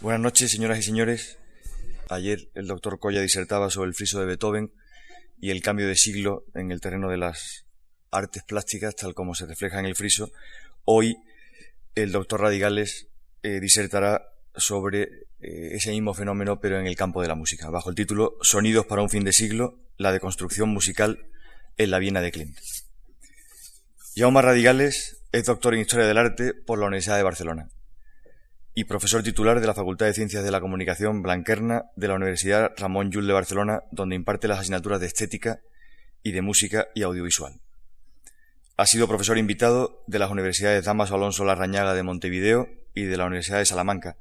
Buenas noches, señoras y señores. Ayer el doctor Colla disertaba sobre el friso de Beethoven y el cambio de siglo en el terreno de las artes plásticas, tal como se refleja en el friso. Hoy el doctor Radigales eh, disertará sobre eh, ese mismo fenómeno, pero en el campo de la música, bajo el título Sonidos para un fin de siglo, la deconstrucción musical en la Viena de Klimt. Jaume Radigales es doctor en Historia del Arte por la Universidad de Barcelona y profesor titular de la Facultad de Ciencias de la Comunicación Blanquerna de la Universidad Ramón Llull de Barcelona, donde imparte las asignaturas de Estética y de Música y Audiovisual. Ha sido profesor invitado de las universidades Damas Alonso Larrañaga de Montevideo y de la Universidad de Salamanca,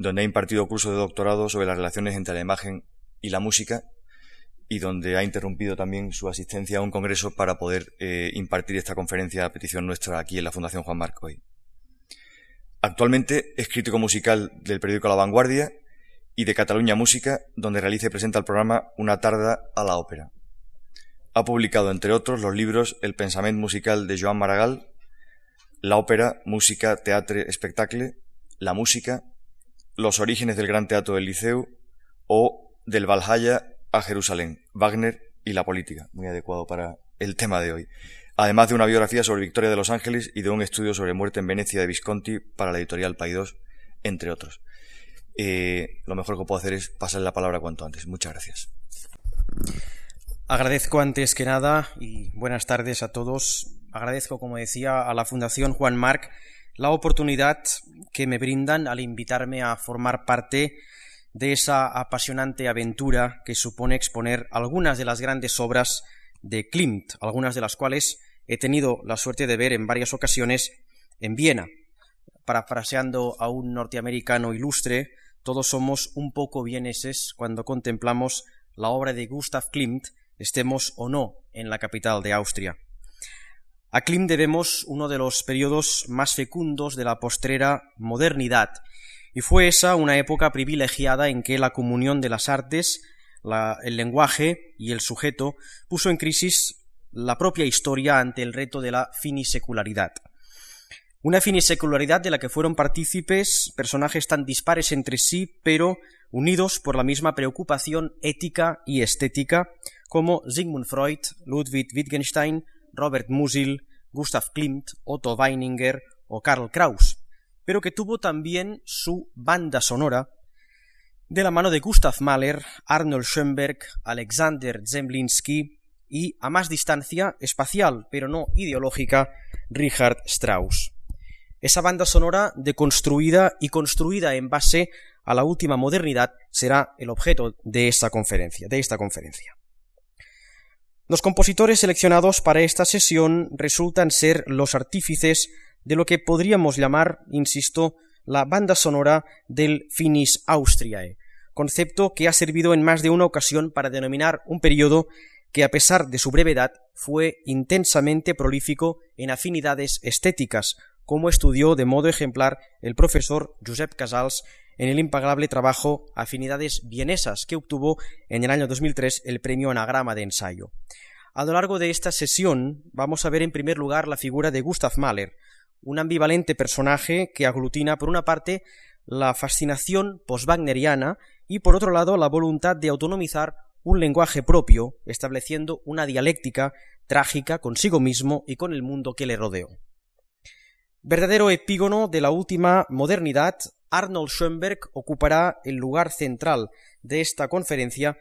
donde ha impartido cursos de doctorado sobre las relaciones entre la imagen y la música y donde ha interrumpido también su asistencia a un congreso para poder eh, impartir esta conferencia a petición nuestra aquí en la Fundación Juan Marco hoy. Actualmente es crítico musical del periódico La Vanguardia y de Cataluña Música, donde realiza y presenta el programa Una tarda a la ópera. Ha publicado, entre otros, los libros El pensament musical de Joan Maragall, La ópera, música, teatre, espectacle, La música, Los orígenes del Gran Teatro del Liceu o Del Valhalla a Jerusalén, Wagner y la política, muy adecuado para el tema de hoy además de una biografía sobre Victoria de los Ángeles y de un estudio sobre muerte en Venecia de Visconti para la editorial Paidós, entre otros. Eh, lo mejor que puedo hacer es pasarle la palabra cuanto antes. Muchas gracias. Agradezco antes que nada y buenas tardes a todos. Agradezco, como decía, a la Fundación Juan Marc la oportunidad que me brindan al invitarme a formar parte de esa apasionante aventura que supone exponer algunas de las grandes obras de Klimt, algunas de las cuales he tenido la suerte de ver en varias ocasiones en Viena. Parafraseando a un norteamericano ilustre, todos somos un poco vieneses cuando contemplamos la obra de Gustav Klimt, estemos o no en la capital de Austria. A Klimt debemos uno de los periodos más fecundos de la postrera modernidad, y fue esa una época privilegiada en que la comunión de las artes el lenguaje y el sujeto puso en crisis la propia historia ante el reto de la finisecularidad. Una finisecularidad de la que fueron partícipes personajes tan dispares entre sí, pero unidos por la misma preocupación ética y estética, como Sigmund Freud, Ludwig Wittgenstein, Robert Musil, Gustav Klimt, Otto Weininger o Karl Kraus, pero que tuvo también su banda sonora de la mano de Gustav Mahler, Arnold Schoenberg, Alexander Zemlinsky y, a más distancia, espacial pero no ideológica, Richard Strauss. Esa banda sonora deconstruida y construida en base a la última modernidad será el objeto de esta conferencia, de esta conferencia. Los compositores seleccionados para esta sesión resultan ser los artífices de lo que podríamos llamar, insisto, la banda sonora del Finis Austriae, concepto que ha servido en más de una ocasión para denominar un periodo que a pesar de su brevedad fue intensamente prolífico en afinidades estéticas, como estudió de modo ejemplar el profesor Josep Casals en el impagable trabajo Afinidades vienesas, que obtuvo en el año 2003 el premio Anagrama de ensayo. A lo largo de esta sesión vamos a ver en primer lugar la figura de Gustav Mahler, un ambivalente personaje que aglutina por una parte la fascinación post-wagneriana y por otro lado la voluntad de autonomizar un lenguaje propio, estableciendo una dialéctica trágica consigo mismo y con el mundo que le rodeó. Verdadero epígono de la última modernidad, Arnold Schoenberg ocupará el lugar central de esta conferencia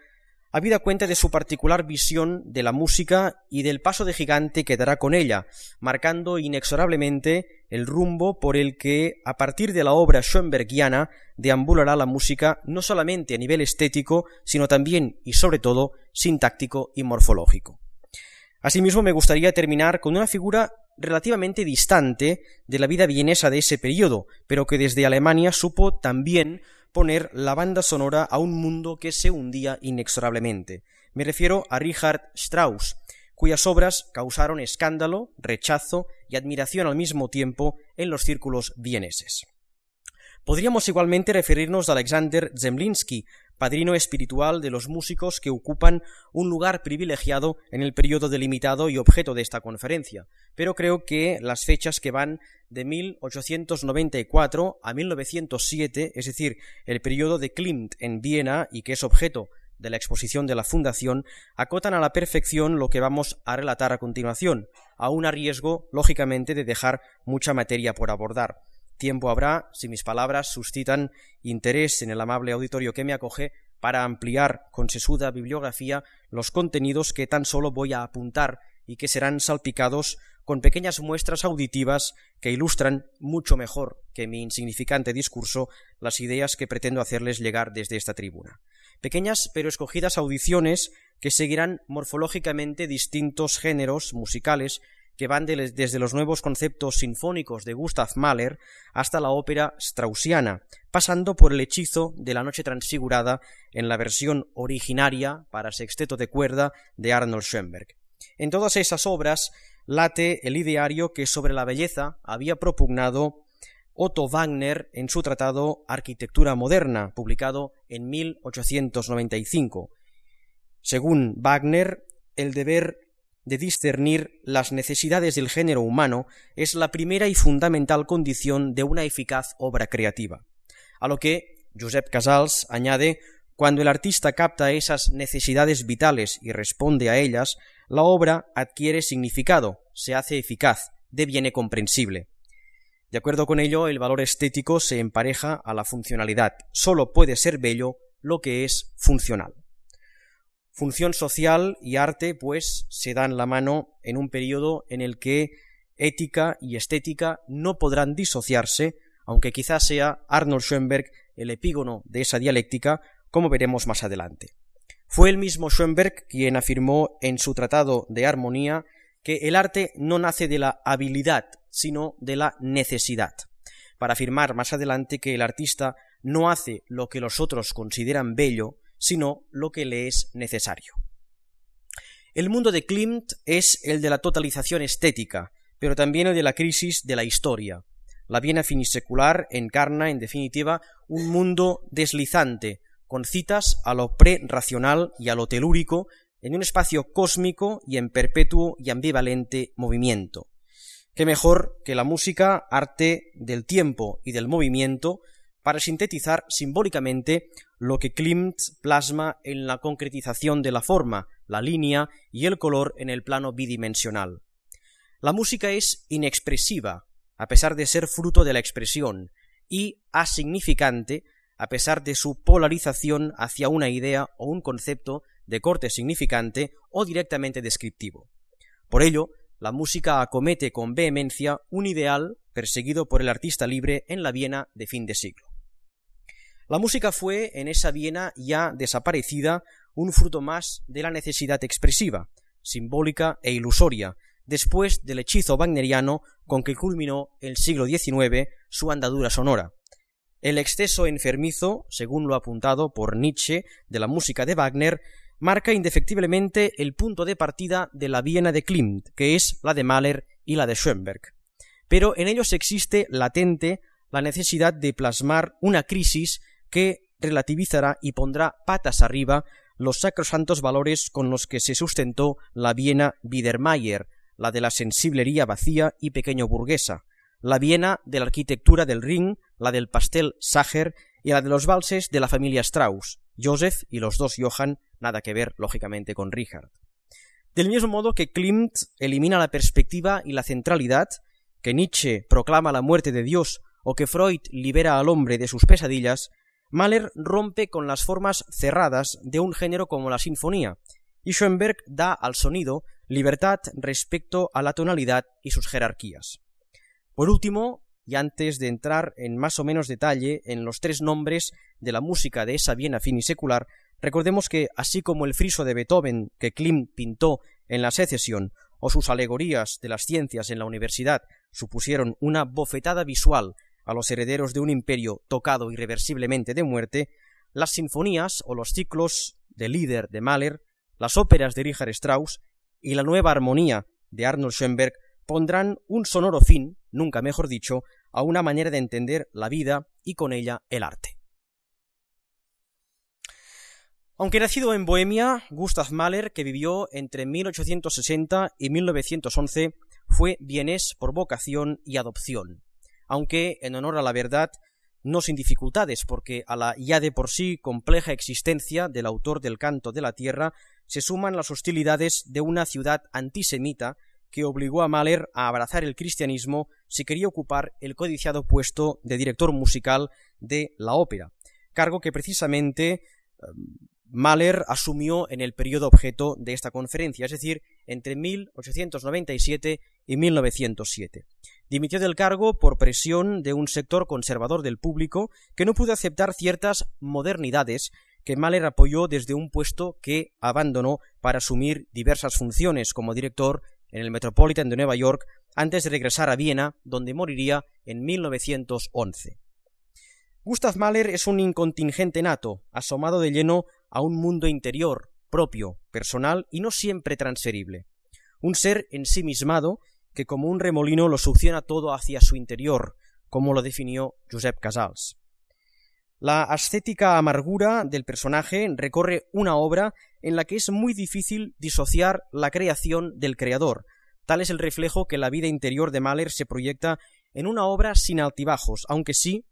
habida cuenta de su particular visión de la música y del paso de gigante que dará con ella, marcando inexorablemente el rumbo por el que, a partir de la obra schoenbergiana, deambulará la música no solamente a nivel estético, sino también y sobre todo sintáctico y morfológico. Asimismo, me gustaría terminar con una figura relativamente distante de la vida vienesa de ese periodo, pero que desde Alemania supo también poner la banda sonora a un mundo que se hundía inexorablemente. Me refiero a Richard Strauss, cuyas obras causaron escándalo, rechazo y admiración al mismo tiempo en los círculos vieneses. Podríamos igualmente referirnos a Alexander Zemlinsky, padrino espiritual de los músicos que ocupan un lugar privilegiado en el periodo delimitado y objeto de esta conferencia. Pero creo que las fechas que van de 1894 a 1907, es decir, el periodo de Klimt en Viena y que es objeto de la exposición de la Fundación, acotan a la perfección lo que vamos a relatar a continuación, aún a riesgo, lógicamente, de dejar mucha materia por abordar. Tiempo habrá, si mis palabras suscitan interés en el amable auditorio que me acoge, para ampliar con sesuda bibliografía los contenidos que tan solo voy a apuntar y que serán salpicados con pequeñas muestras auditivas que ilustran mucho mejor que mi insignificante discurso las ideas que pretendo hacerles llegar desde esta tribuna. Pequeñas pero escogidas audiciones que seguirán morfológicamente distintos géneros musicales que van desde los nuevos conceptos sinfónicos de Gustav Mahler hasta la ópera straussiana, pasando por el hechizo de la noche transfigurada en la versión originaria para sexteto de cuerda de Arnold Schoenberg. En todas esas obras late el ideario que sobre la belleza había propugnado Otto Wagner en su tratado Arquitectura Moderna, publicado en 1895. Según Wagner, el deber de discernir las necesidades del género humano es la primera y fundamental condición de una eficaz obra creativa. A lo que Josep Casals añade cuando el artista capta esas necesidades vitales y responde a ellas, la obra adquiere significado, se hace eficaz, deviene comprensible. De acuerdo con ello, el valor estético se empareja a la funcionalidad. Solo puede ser bello lo que es funcional. Función social y arte, pues, se dan la mano en un periodo en el que ética y estética no podrán disociarse, aunque quizás sea Arnold Schoenberg el epígono de esa dialéctica, como veremos más adelante. Fue el mismo Schoenberg quien afirmó en su tratado de armonía que el arte no nace de la habilidad, sino de la necesidad, para afirmar más adelante que el artista no hace lo que los otros consideran bello, sino lo que le es necesario. El mundo de Klimt es el de la totalización estética, pero también el de la crisis de la historia. La Viena finisecular encarna, en definitiva, un mundo deslizante, con citas a lo pre-racional y a lo telúrico, en un espacio cósmico y en perpetuo y ambivalente movimiento. ¿Qué mejor que la música, arte del tiempo y del movimiento, para sintetizar simbólicamente lo que Klimt plasma en la concretización de la forma, la línea y el color en el plano bidimensional. La música es inexpresiva, a pesar de ser fruto de la expresión, y asignificante, a pesar de su polarización hacia una idea o un concepto de corte significante o directamente descriptivo. Por ello, la música acomete con vehemencia un ideal perseguido por el artista libre en la Viena de fin de siglo. La música fue, en esa Viena ya desaparecida, un fruto más de la necesidad expresiva, simbólica e ilusoria, después del hechizo wagneriano con que culminó el siglo XIX su andadura sonora. El exceso enfermizo, según lo apuntado por Nietzsche, de la música de Wagner, marca indefectiblemente el punto de partida de la Viena de Klimt, que es la de Mahler y la de Schoenberg. Pero en ellos existe latente la necesidad de plasmar una crisis que relativizará y pondrá patas arriba los sacrosantos valores con los que se sustentó la Viena Biedermeier, la de la sensiblería vacía y pequeño burguesa, la Viena de la arquitectura del Ring, la del pastel Sacher y la de los valses de la familia Strauss, Joseph y los dos Johann, nada que ver, lógicamente, con Richard. Del mismo modo que Klimt elimina la perspectiva y la centralidad, que Nietzsche proclama la muerte de Dios o que Freud libera al hombre de sus pesadillas, Mahler rompe con las formas cerradas de un género como la sinfonía, y Schoenberg da al sonido libertad respecto a la tonalidad y sus jerarquías. Por último, y antes de entrar en más o menos detalle en los tres nombres de la música de esa Viena finisecular, recordemos que, así como el friso de Beethoven que Klimt pintó en la secesión, o sus alegorías de las ciencias en la universidad supusieron una bofetada visual a los herederos de un imperio tocado irreversiblemente de muerte, las sinfonías o los ciclos de líder de Mahler, las óperas de Richard Strauss y la nueva armonía de Arnold Schoenberg pondrán un sonoro fin, nunca mejor dicho, a una manera de entender la vida y con ella el arte. Aunque nacido en Bohemia, Gustav Mahler, que vivió entre 1860 y 1911, fue vienés por vocación y adopción, aunque, en honor a la verdad, no sin dificultades, porque a la ya de por sí compleja existencia del autor del Canto de la Tierra se suman las hostilidades de una ciudad antisemita que obligó a Mahler a abrazar el cristianismo si quería ocupar el codiciado puesto de director musical de la ópera, cargo que precisamente em, Mahler asumió en el periodo objeto de esta conferencia, es decir, entre 1897 y 1907. Dimitió del cargo por presión de un sector conservador del público que no pudo aceptar ciertas modernidades que Mahler apoyó desde un puesto que abandonó para asumir diversas funciones como director en el Metropolitan de Nueva York antes de regresar a Viena, donde moriría en 1911. Gustav Mahler es un incontingente nato, asomado de lleno a un mundo interior, propio, personal y no siempre transferible. Un ser ensimismado que como un remolino lo succiona todo hacia su interior, como lo definió Josep Casals. La ascética amargura del personaje recorre una obra en la que es muy difícil disociar la creación del creador. Tal es el reflejo que la vida interior de Mahler se proyecta en una obra sin altibajos, aunque sí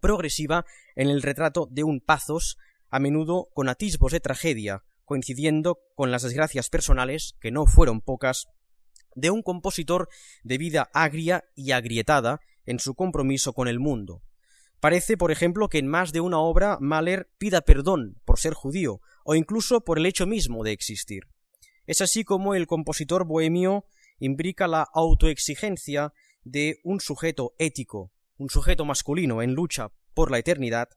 progresiva en el retrato de un Pazos a menudo con atisbos de tragedia, coincidiendo con las desgracias personales, que no fueron pocas, de un compositor de vida agria y agrietada en su compromiso con el mundo. Parece, por ejemplo, que en más de una obra Mahler pida perdón por ser judío, o incluso por el hecho mismo de existir. Es así como el compositor bohemio imbrica la autoexigencia de un sujeto ético, un sujeto masculino en lucha por la eternidad,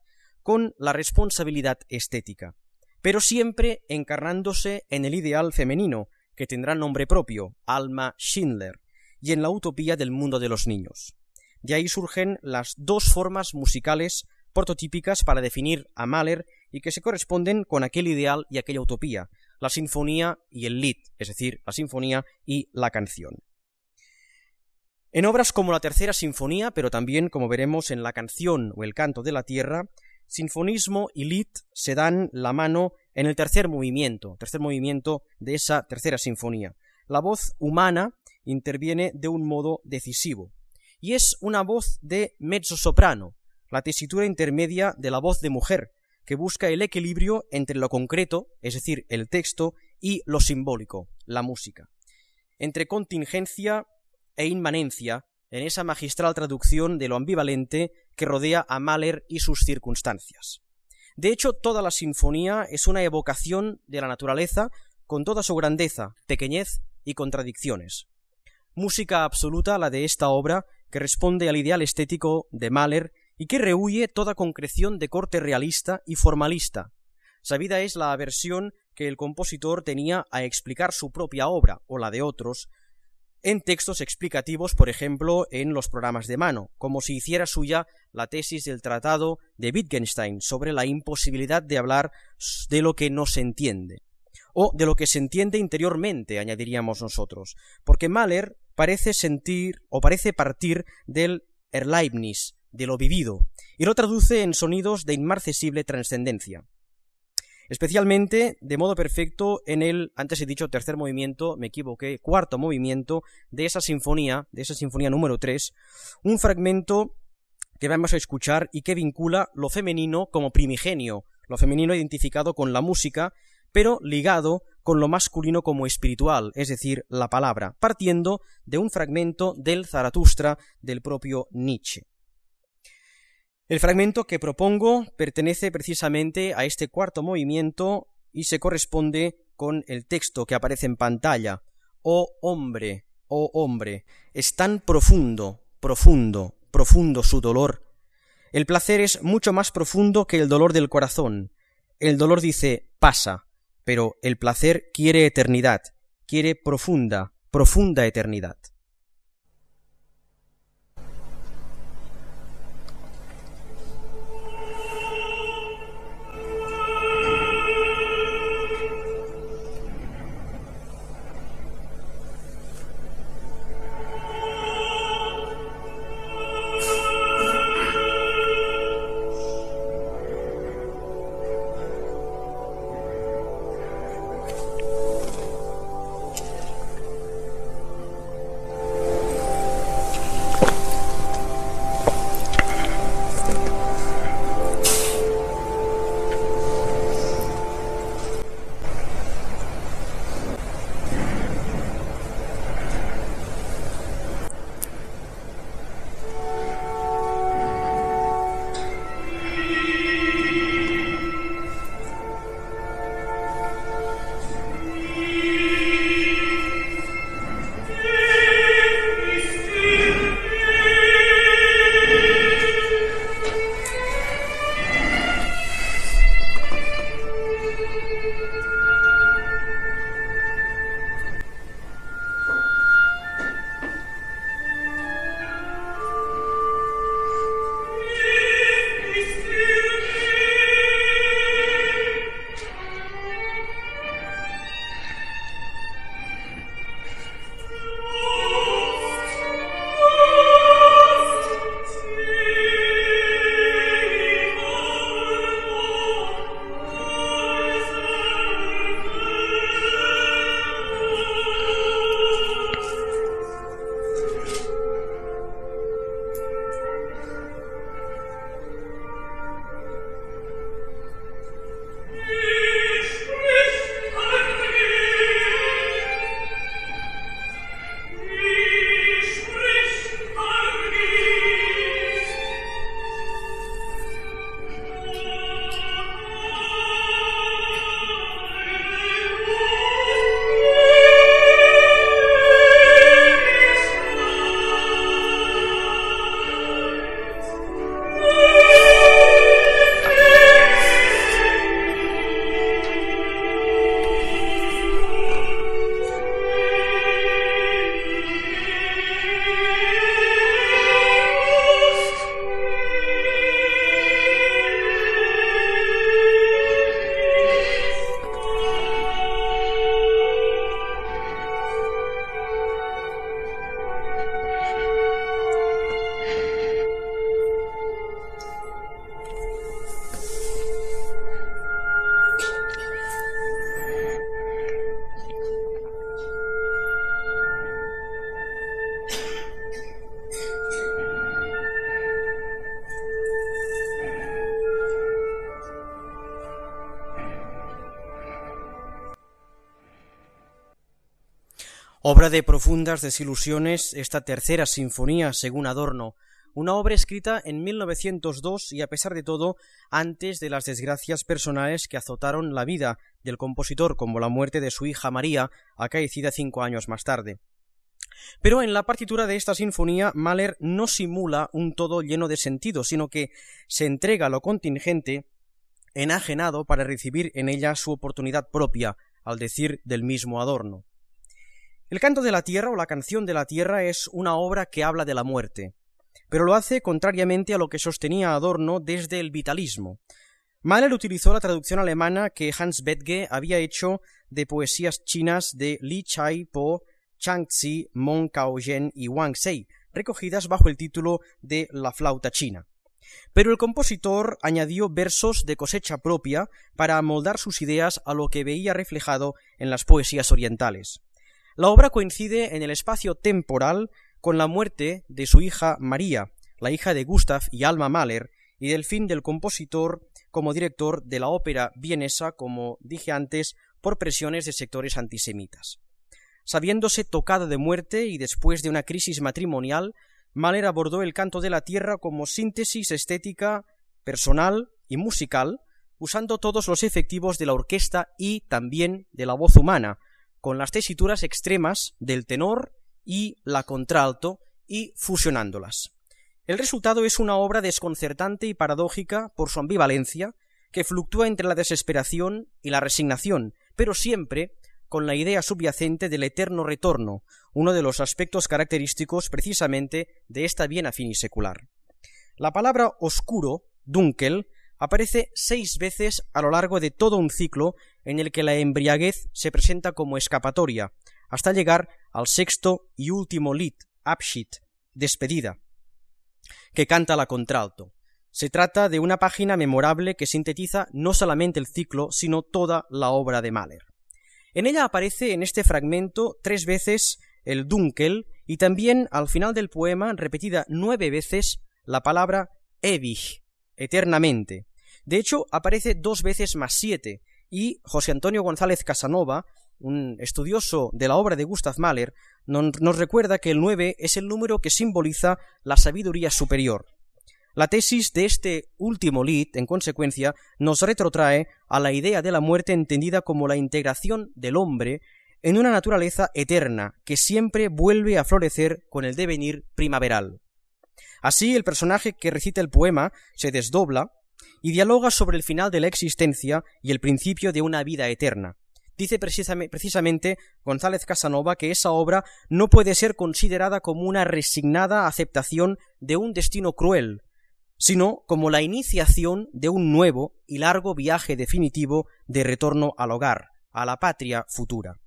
con la responsabilidad estética, pero siempre encarnándose en el ideal femenino, que tendrá nombre propio, Alma Schindler, y en la utopía del mundo de los niños. De ahí surgen las dos formas musicales prototípicas para definir a Mahler y que se corresponden con aquel ideal y aquella utopía, la sinfonía y el Lied, es decir, la sinfonía y la canción. En obras como la Tercera Sinfonía, pero también, como veremos, en la canción o el canto de la Tierra, sinfonismo y Lied se dan la mano en el tercer movimiento, tercer movimiento de esa tercera sinfonía. La voz humana interviene de un modo decisivo, y es una voz de mezzo-soprano, la tesitura intermedia de la voz de mujer, que busca el equilibrio entre lo concreto, es decir, el texto, y lo simbólico, la música, entre contingencia e inmanencia, en esa magistral traducción de lo ambivalente que rodea a Mahler y sus circunstancias. De hecho, toda la sinfonía es una evocación de la naturaleza con toda su grandeza, pequeñez y contradicciones. Música absoluta la de esta obra que responde al ideal estético de Mahler y que rehuye toda concreción de corte realista y formalista. Sabida es la aversión que el compositor tenía a explicar su propia obra o la de otros, en textos explicativos, por ejemplo, en los programas de mano, como si hiciera suya la tesis del tratado de Wittgenstein sobre la imposibilidad de hablar de lo que no se entiende, o de lo que se entiende interiormente, añadiríamos nosotros, porque Mahler parece sentir o parece partir del Erleibnis, de lo vivido, y lo traduce en sonidos de inmarcesible trascendencia especialmente de modo perfecto en el, antes he dicho tercer movimiento, me equivoqué, cuarto movimiento de esa sinfonía, de esa sinfonía número 3, un fragmento que vamos a escuchar y que vincula lo femenino como primigenio, lo femenino identificado con la música, pero ligado con lo masculino como espiritual, es decir, la palabra, partiendo de un fragmento del Zaratustra del propio Nietzsche. El fragmento que propongo pertenece precisamente a este cuarto movimiento y se corresponde con el texto que aparece en pantalla. Oh hombre, oh hombre, es tan profundo, profundo, profundo su dolor. El placer es mucho más profundo que el dolor del corazón. El dolor dice pasa, pero el placer quiere eternidad, quiere profunda, profunda eternidad. Obra de profundas desilusiones, esta tercera sinfonía, según Adorno, una obra escrita en 1902 y a pesar de todo antes de las desgracias personales que azotaron la vida del compositor como la muerte de su hija María, acaecida cinco años más tarde. Pero en la partitura de esta sinfonía Mahler no simula un todo lleno de sentido, sino que se entrega a lo contingente enajenado para recibir en ella su oportunidad propia, al decir del mismo Adorno. El canto de la tierra o la canción de la tierra es una obra que habla de la muerte, pero lo hace contrariamente a lo que sostenía Adorno desde el vitalismo. Mahler utilizó la traducción alemana que Hans Betge había hecho de poesías chinas de Li Chai Po, Changzi, Mon Kaogen y Wang Sei, recogidas bajo el título de La flauta china. Pero el compositor añadió versos de cosecha propia para amoldar sus ideas a lo que veía reflejado en las poesías orientales. La obra coincide en el espacio temporal con la muerte de su hija María, la hija de Gustav y Alma Mahler, y del fin del compositor como director de la ópera vienesa, como dije antes, por presiones de sectores antisemitas. Sabiéndose tocado de muerte y después de una crisis matrimonial, Mahler abordó el canto de la tierra como síntesis estética, personal y musical, usando todos los efectivos de la orquesta y también de la voz humana, con las tesituras extremas del tenor y la contralto y fusionándolas. El resultado es una obra desconcertante y paradójica por su ambivalencia, que fluctúa entre la desesperación y la resignación, pero siempre con la idea subyacente del eterno retorno, uno de los aspectos característicos precisamente de esta Viena finisecular. La palabra oscuro, dunkel, aparece seis veces a lo largo de todo un ciclo en el que la embriaguez se presenta como escapatoria, hasta llegar al sexto y último lit, Abschied, despedida, que canta la contralto. Se trata de una página memorable que sintetiza no solamente el ciclo, sino toda la obra de Mahler. En ella aparece en este fragmento tres veces el Dunkel y también al final del poema repetida nueve veces la palabra ewig, eternamente, de hecho, aparece dos veces más siete, y José Antonio González Casanova, un estudioso de la obra de Gustav Mahler, nos recuerda que el nueve es el número que simboliza la sabiduría superior. La tesis de este último lead, en consecuencia, nos retrotrae a la idea de la muerte entendida como la integración del hombre en una naturaleza eterna que siempre vuelve a florecer con el devenir primaveral. Así, el personaje que recita el poema se desdobla y dialoga sobre el final de la existencia y el principio de una vida eterna. Dice precisamente González Casanova que esa obra no puede ser considerada como una resignada aceptación de un destino cruel, sino como la iniciación de un nuevo y largo viaje definitivo de retorno al hogar, a la patria futura.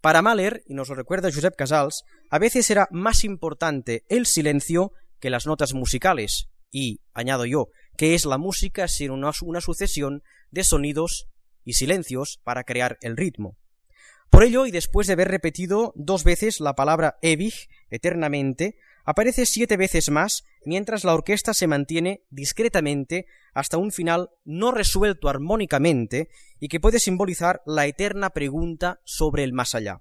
Para Mahler, y nos lo recuerda Josep Casals, a veces era más importante el silencio que las notas musicales, y, añado yo, que es la música sino una, una sucesión de sonidos y silencios para crear el ritmo. Por ello, y después de haber repetido dos veces la palabra ewig, eternamente, aparece siete veces más mientras la orquesta se mantiene discretamente hasta un final no resuelto armónicamente y que puede simbolizar la eterna pregunta sobre el más allá.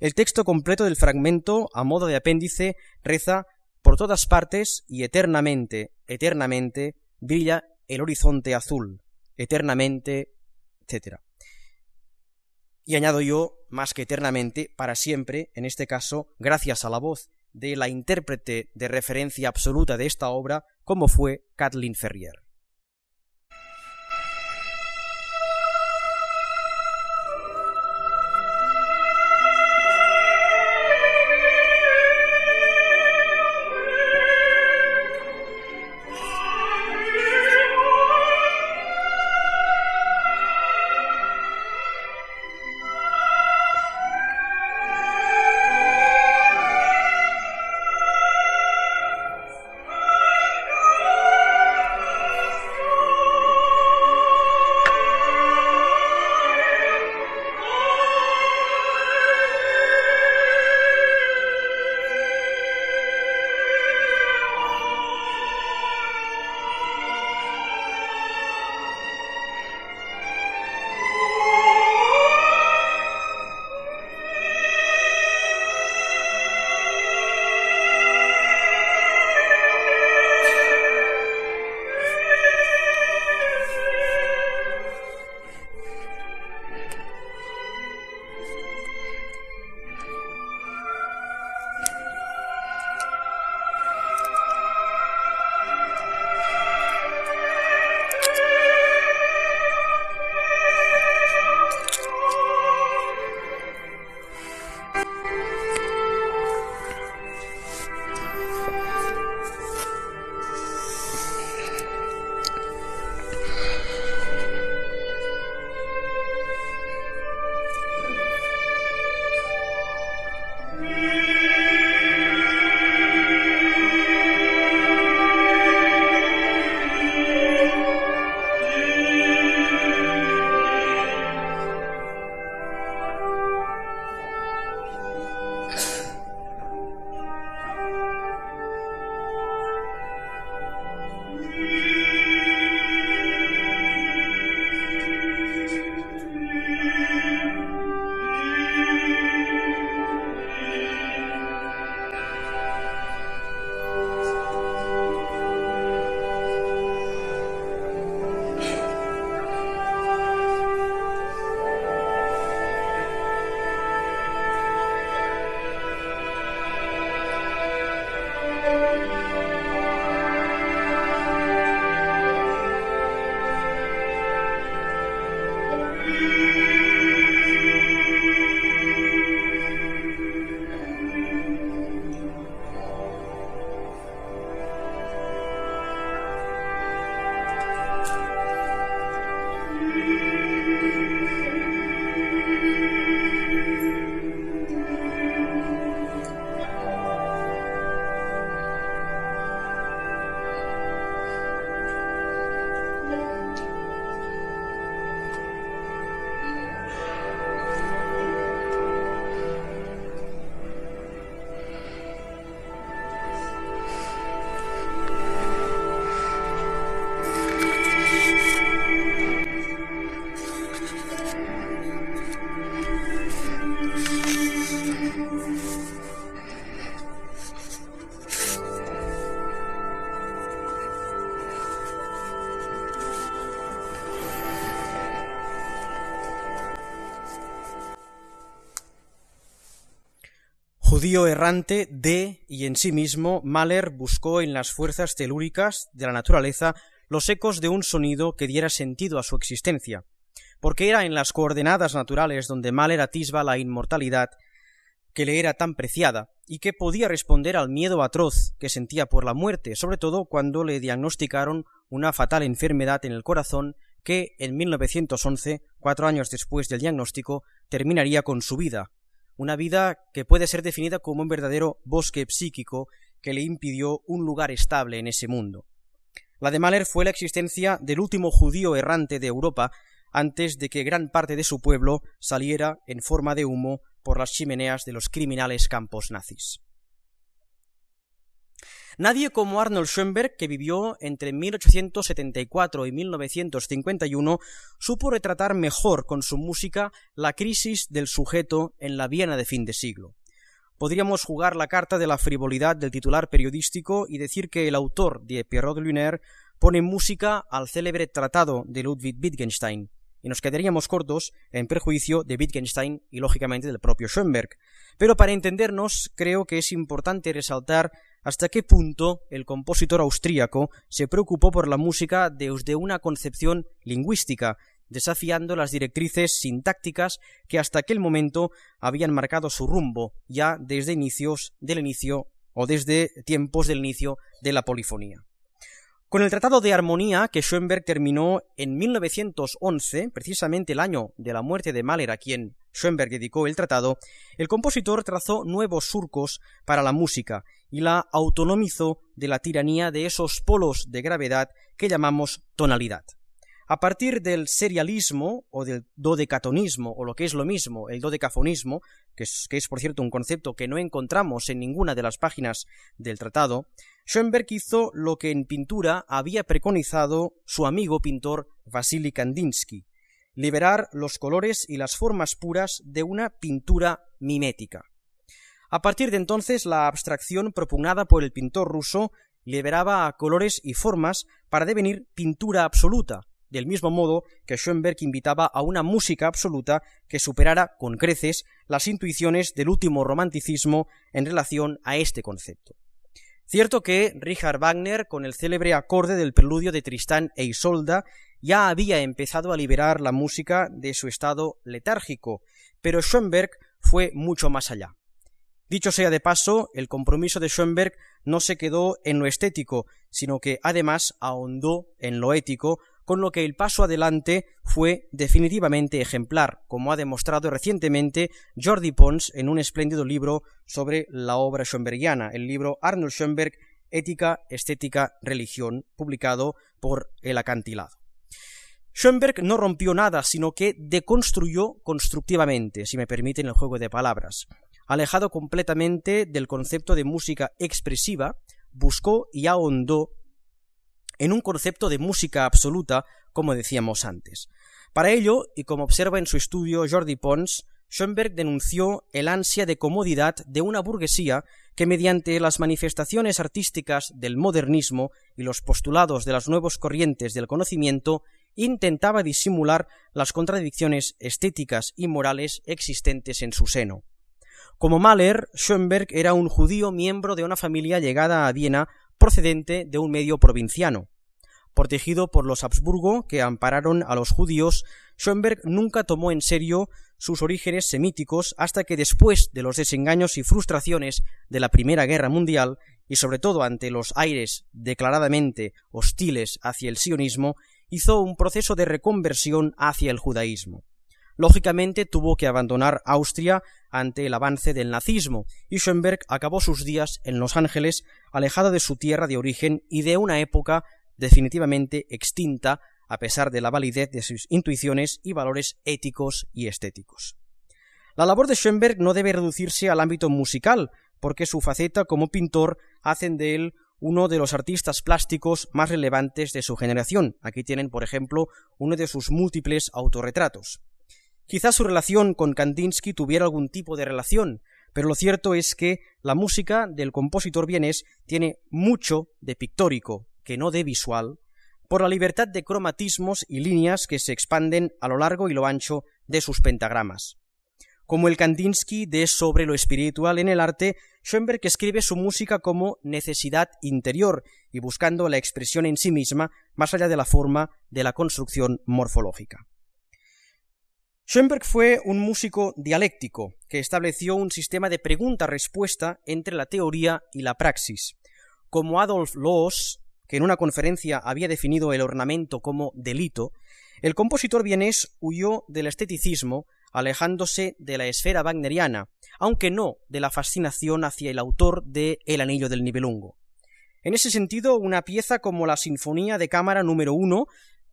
El texto completo del fragmento, a modo de apéndice, reza por todas partes y eternamente, eternamente, brilla el horizonte azul, eternamente, etc. Y añado yo, más que eternamente, para siempre, en este caso, gracias a la voz de la intérprete de referencia absoluta de esta obra, como fue Kathleen Ferrier. Judío errante de y en sí mismo, Mahler buscó en las fuerzas telúricas de la naturaleza los ecos de un sonido que diera sentido a su existencia, porque era en las coordenadas naturales donde Mahler atisba la inmortalidad que le era tan preciada y que podía responder al miedo atroz que sentía por la muerte, sobre todo cuando le diagnosticaron una fatal enfermedad en el corazón que en 1911, cuatro años después del diagnóstico, terminaría con su vida, una vida que puede ser definida como un verdadero bosque psíquico que le impidió un lugar estable en ese mundo. La de Mahler fue la existencia del último judío errante de Europa antes de que gran parte de su pueblo saliera en forma de humo por las chimeneas de los criminales campos nazis. Nadie como Arnold Schoenberg, que vivió entre 1874 y 1951, supo retratar mejor con su música la crisis del sujeto en la Viena de fin de siglo. Podríamos jugar la carta de la frivolidad del titular periodístico y decir que el autor de Pierrot Lunaire pone música al célebre tratado de Ludwig Wittgenstein, y nos quedaríamos cortos en perjuicio de Wittgenstein y lógicamente del propio Schoenberg. Pero para entendernos, creo que es importante resaltar hasta qué punto el compositor austríaco se preocupó por la música desde una concepción lingüística, desafiando las directrices sintácticas que hasta aquel momento habían marcado su rumbo, ya desde inicios del inicio o desde tiempos del inicio de la polifonía. Con el Tratado de Armonía que Schoenberg terminó en 1911, precisamente el año de la muerte de Mahler a quien Schoenberg dedicó el tratado, el compositor trazó nuevos surcos para la música y la autonomizó de la tiranía de esos polos de gravedad que llamamos tonalidad. A partir del serialismo o del dodecatonismo, o lo que es lo mismo, el dodecafonismo, que es, que es por cierto un concepto que no encontramos en ninguna de las páginas del tratado, Schoenberg hizo lo que en pintura había preconizado su amigo pintor Vasily Kandinsky, liberar los colores y las formas puras de una pintura mimética. A partir de entonces, la abstracción propugnada por el pintor ruso liberaba a colores y formas para devenir pintura absoluta, del mismo modo que Schoenberg invitaba a una música absoluta que superara con creces las intuiciones del último romanticismo en relación a este concepto. Cierto que Richard Wagner, con el célebre acorde del preludio de Tristán e Isolda, ya había empezado a liberar la música de su estado letárgico, pero Schoenberg fue mucho más allá. Dicho sea de paso, el compromiso de Schoenberg no se quedó en lo estético, sino que además ahondó en lo ético, con lo que el paso adelante fue definitivamente ejemplar, como ha demostrado recientemente Jordi Pons en un espléndido libro sobre la obra schoenbergiana, el libro Arnold Schoenberg, Ética, Estética, Religión, publicado por El Acantilado. Schoenberg no rompió nada, sino que deconstruyó constructivamente, si me permiten el juego de palabras. Alejado completamente del concepto de música expresiva, buscó y ahondó en un concepto de música absoluta, como decíamos antes. Para ello, y como observa en su estudio Jordi Pons, Schoenberg denunció el ansia de comodidad de una burguesía que mediante las manifestaciones artísticas del modernismo y los postulados de las nuevas corrientes del conocimiento intentaba disimular las contradicciones estéticas y morales existentes en su seno. Como Mahler, Schoenberg era un judío miembro de una familia llegada a Viena procedente de un medio provinciano. Protegido por los Habsburgo, que ampararon a los judíos, Schoenberg nunca tomó en serio sus orígenes semíticos hasta que después de los desengaños y frustraciones de la Primera Guerra Mundial, y sobre todo ante los aires declaradamente hostiles hacia el sionismo, hizo un proceso de reconversión hacia el judaísmo. Lógicamente tuvo que abandonar Austria ante el avance del nazismo, y Schoenberg acabó sus días en Los Ángeles, alejado de su tierra de origen y de una época definitivamente extinta a pesar de la validez de sus intuiciones y valores éticos y estéticos. La labor de Schoenberg no debe reducirse al ámbito musical, porque su faceta como pintor hacen de él uno de los artistas plásticos más relevantes de su generación. Aquí tienen, por ejemplo, uno de sus múltiples autorretratos. Quizás su relación con Kandinsky tuviera algún tipo de relación, pero lo cierto es que la música del compositor vienés tiene mucho de pictórico, que no de visual, por la libertad de cromatismos y líneas que se expanden a lo largo y lo ancho de sus pentagramas. Como el Kandinsky de Sobre lo espiritual en el arte, Schoenberg escribe su música como necesidad interior y buscando la expresión en sí misma más allá de la forma de la construcción morfológica. Schoenberg fue un músico dialéctico que estableció un sistema de pregunta-respuesta entre la teoría y la praxis. Como Adolf Loos, que en una conferencia había definido el ornamento como delito, el compositor vienés huyó del esteticismo, alejándose de la esfera wagneriana, aunque no de la fascinación hacia el autor de El Anillo del Nibelungo. En ese sentido, una pieza como la Sinfonía de Cámara número 1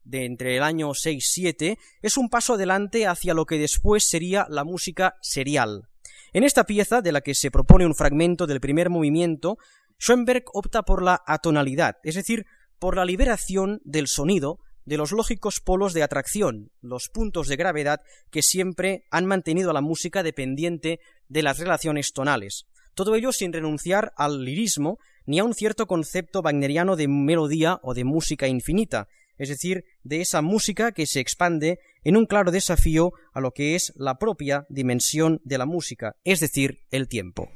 de entre el año 6-7 es un paso adelante hacia lo que después sería la música serial. En esta pieza, de la que se propone un fragmento del primer movimiento, Schoenberg opta por la atonalidad, es decir, por la liberación del sonido de los lógicos polos de atracción, los puntos de gravedad que siempre han mantenido a la música dependiente de las relaciones tonales. Todo ello sin renunciar al lirismo ni a un cierto concepto wagneriano de melodía o de música infinita, es decir, de esa música que se expande en un claro desafío a lo que es la propia dimensión de la música, es decir, el tiempo.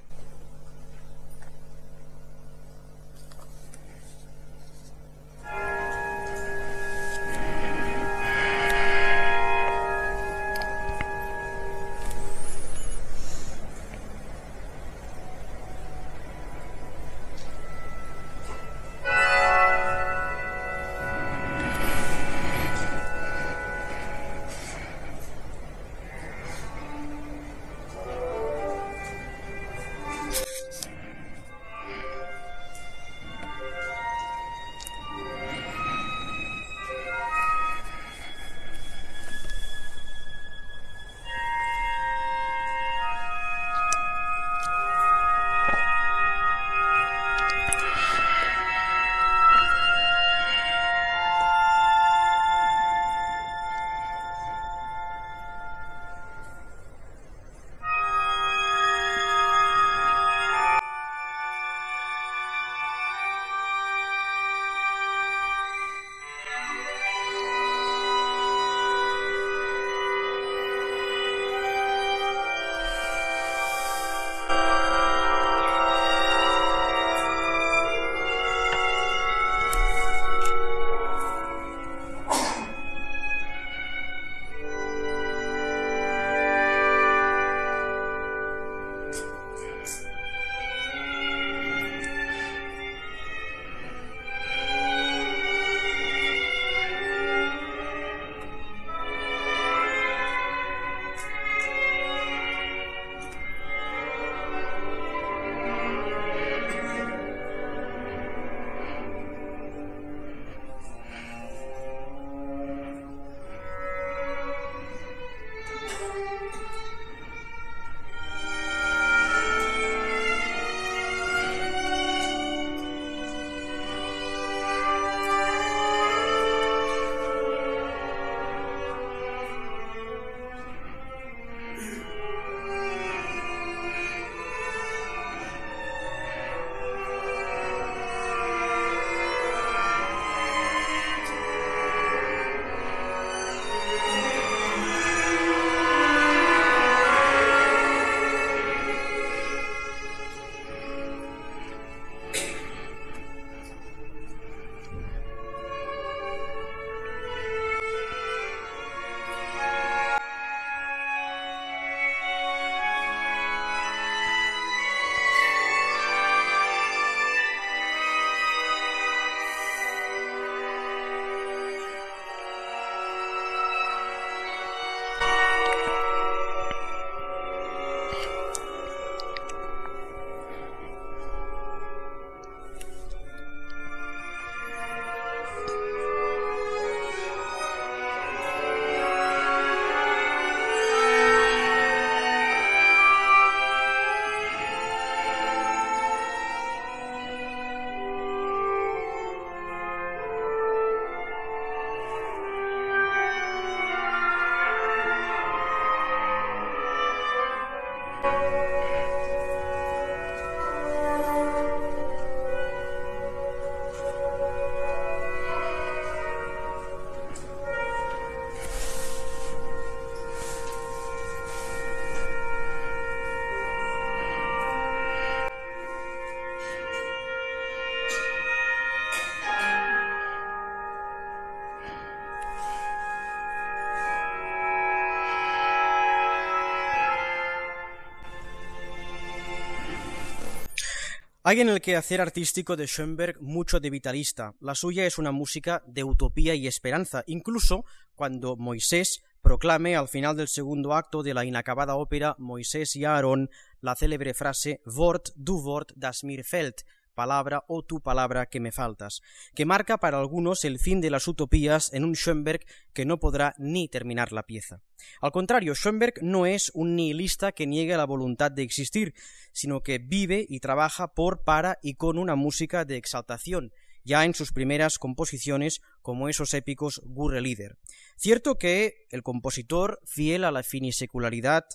Hay en el quehacer artístico de Schoenberg mucho de vitalista. La suya es una música de utopía y esperanza, incluso cuando Moisés proclame al final del segundo acto de la inacabada ópera Moisés y Aarón la célebre frase Wort du Wort das mir fällt, palabra o tu palabra que me faltas, que marca para algunos el fin de las utopías en un Schoenberg que no podrá ni terminar la pieza. Al contrario, Schoenberg no es un nihilista que niegue la voluntad de existir, sino que vive y trabaja por, para y con una música de exaltación, ya en sus primeras composiciones como esos épicos Gurre Lieder. Cierto que el compositor, fiel a la finisecularidad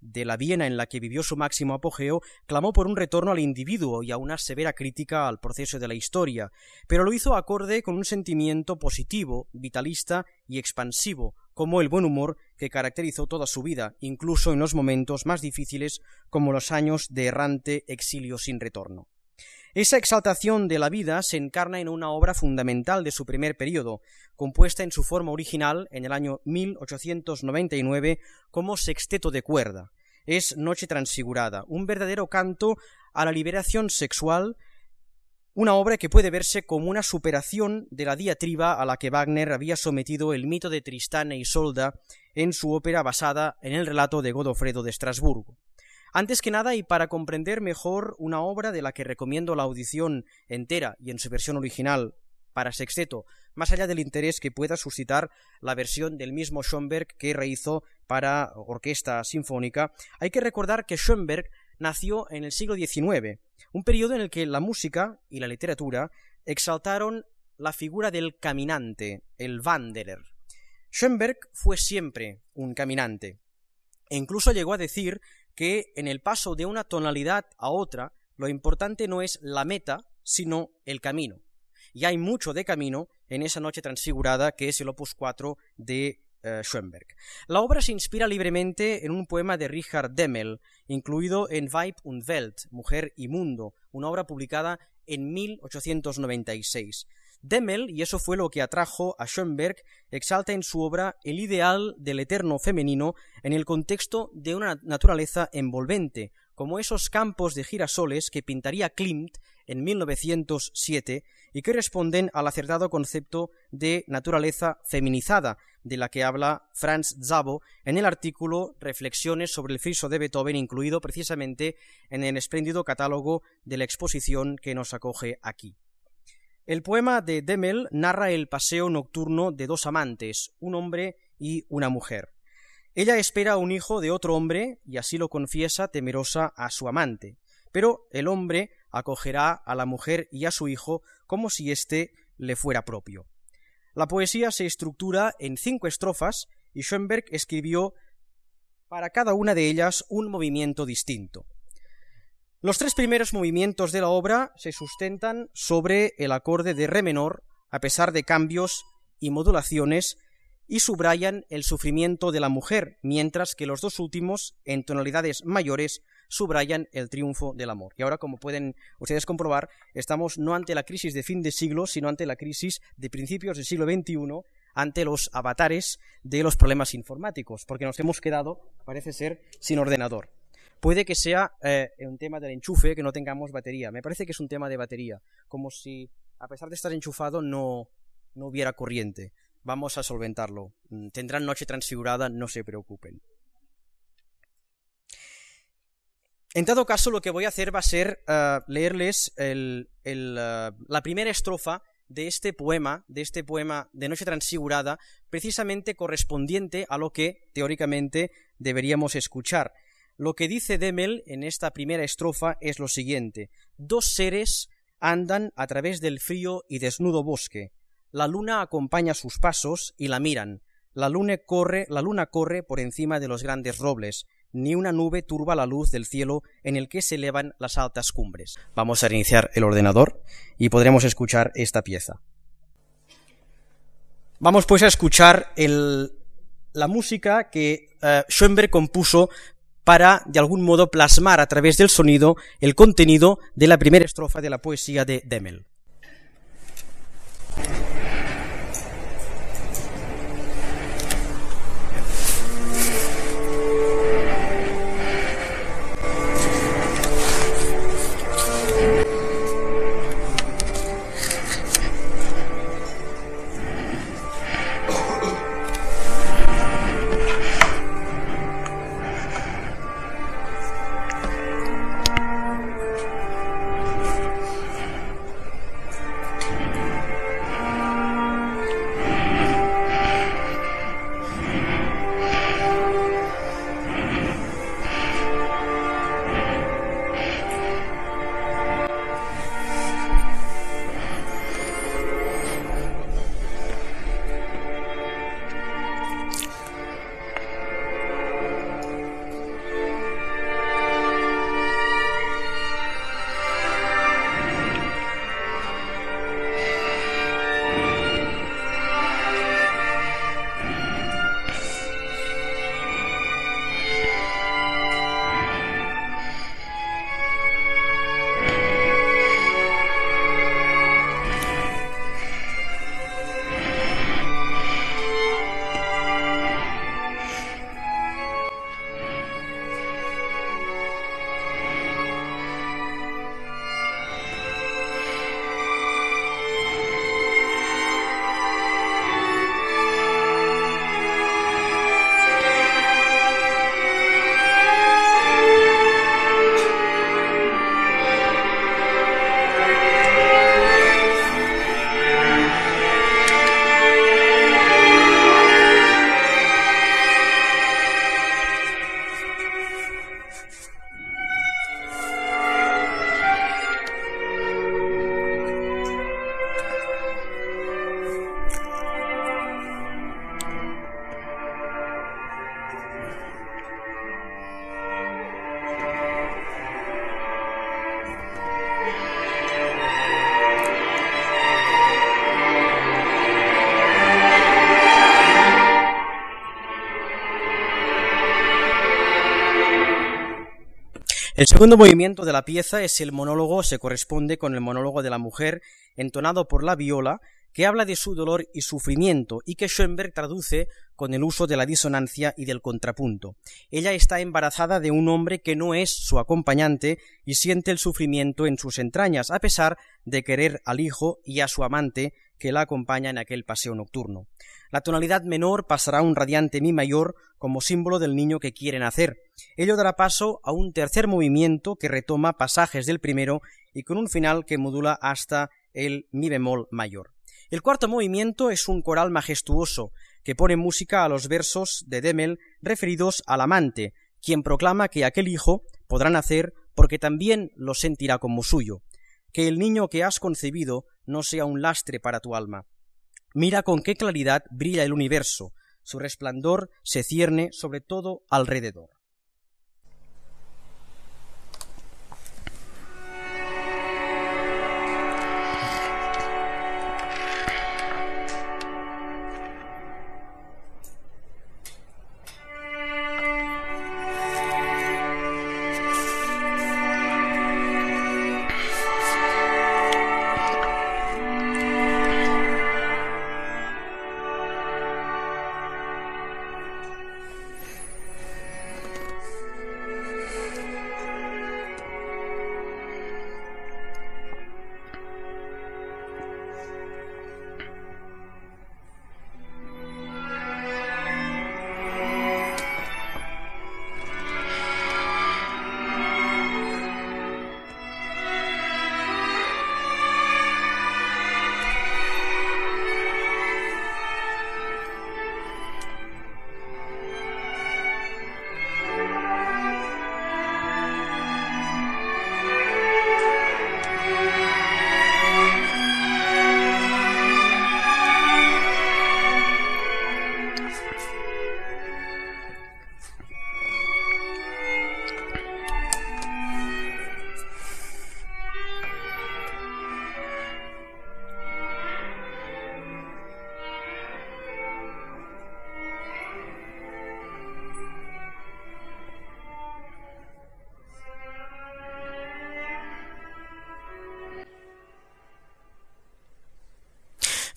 de la Viena en la que vivió su máximo apogeo, clamó por un retorno al individuo y a una severa crítica al proceso de la historia, pero lo hizo acorde con un sentimiento positivo, vitalista y expansivo, como el buen humor que caracterizó toda su vida, incluso en los momentos más difíciles como los años de errante exilio sin retorno. Esa exaltación de la vida se encarna en una obra fundamental de su primer periodo, compuesta en su forma original en el año 1899 como sexteto de cuerda. Es Noche Transfigurada, un verdadero canto a la liberación sexual, una obra que puede verse como una superación de la diatriba a la que Wagner había sometido el mito de Tristán e Isolda en su ópera basada en el relato de Godofredo de Estrasburgo. Antes que nada, y para comprender mejor una obra de la que recomiendo la audición entera y en su versión original para sexteto, más allá del interés que pueda suscitar la versión del mismo Schoenberg que rehizo para orquesta sinfónica, hay que recordar que Schoenberg nació en el siglo XIX, un periodo en el que la música y la literatura exaltaron la figura del caminante, el Wanderer. Schoenberg fue siempre un caminante, e incluso llegó a decir que en el paso de una tonalidad a otra, lo importante no es la meta, sino el camino. Y hay mucho de camino en esa noche transfigurada que es el opus 4 de eh, Schoenberg. La obra se inspira libremente en un poema de Richard Demmel, incluido en Weib und Welt, Mujer y Mundo, una obra publicada en 1896. Demmel, y eso fue lo que atrajo a Schoenberg, exalta en su obra el ideal del eterno femenino en el contexto de una naturaleza envolvente, como esos campos de girasoles que pintaría Klimt en 1907 y que responden al acertado concepto de naturaleza feminizada, de la que habla Franz Zabo en el artículo Reflexiones sobre el friso de Beethoven, incluido precisamente en el espléndido catálogo de la exposición que nos acoge aquí. El poema de Demel narra el paseo nocturno de dos amantes, un hombre y una mujer. Ella espera un hijo de otro hombre y así lo confiesa temerosa a su amante, pero el hombre acogerá a la mujer y a su hijo como si éste le fuera propio. La poesía se estructura en cinco estrofas y Schoenberg escribió para cada una de ellas un movimiento distinto. Los tres primeros movimientos de la obra se sustentan sobre el acorde de re menor, a pesar de cambios y modulaciones, y subrayan el sufrimiento de la mujer, mientras que los dos últimos, en tonalidades mayores, subrayan el triunfo del amor. Y ahora, como pueden ustedes comprobar, estamos no ante la crisis de fin de siglo, sino ante la crisis de principios del siglo XXI, ante los avatares de los problemas informáticos, porque nos hemos quedado, parece ser, sin ordenador. Puede que sea eh, un tema del enchufe, que no tengamos batería. Me parece que es un tema de batería, como si, a pesar de estar enchufado, no, no hubiera corriente. Vamos a solventarlo. Mm, tendrán noche transfigurada, no se preocupen. En todo caso, lo que voy a hacer va a ser eh, leerles el, eh, la primera estrofa de este poema, de este poema de Noche Transfigurada, precisamente correspondiente a lo que teóricamente deberíamos escuchar. Lo que dice Demel en esta primera estrofa es lo siguiente. Dos seres andan a través del frío y desnudo bosque. La luna acompaña sus pasos y la miran. La luna corre, la luna corre por encima de los grandes robles. Ni una nube turba la luz del cielo en el que se elevan las altas cumbres. Vamos a reiniciar el ordenador y podremos escuchar esta pieza. Vamos pues a escuchar el, la música que uh, Schoenberg compuso para, de algún modo, plasmar a través del sonido el contenido de la primera estrofa de la poesía de Demel. Segundo movimiento de la pieza es el monólogo, se corresponde con el monólogo de la mujer, entonado por la viola, que habla de su dolor y sufrimiento y que Schoenberg traduce con el uso de la disonancia y del contrapunto. Ella está embarazada de un hombre que no es su acompañante y siente el sufrimiento en sus entrañas, a pesar de querer al hijo y a su amante que la acompaña en aquel paseo nocturno. La tonalidad menor pasará a un radiante mi mayor como símbolo del niño que quiere nacer. Ello dará paso a un tercer movimiento que retoma pasajes del primero y con un final que modula hasta el mi bemol mayor. El cuarto movimiento es un coral majestuoso que pone música a los versos de Demel referidos al amante, quien proclama que aquel hijo podrá nacer porque también lo sentirá como suyo, que el niño que has concebido no sea un lastre para tu alma. Mira con qué claridad brilla el universo, su resplandor se cierne sobre todo alrededor.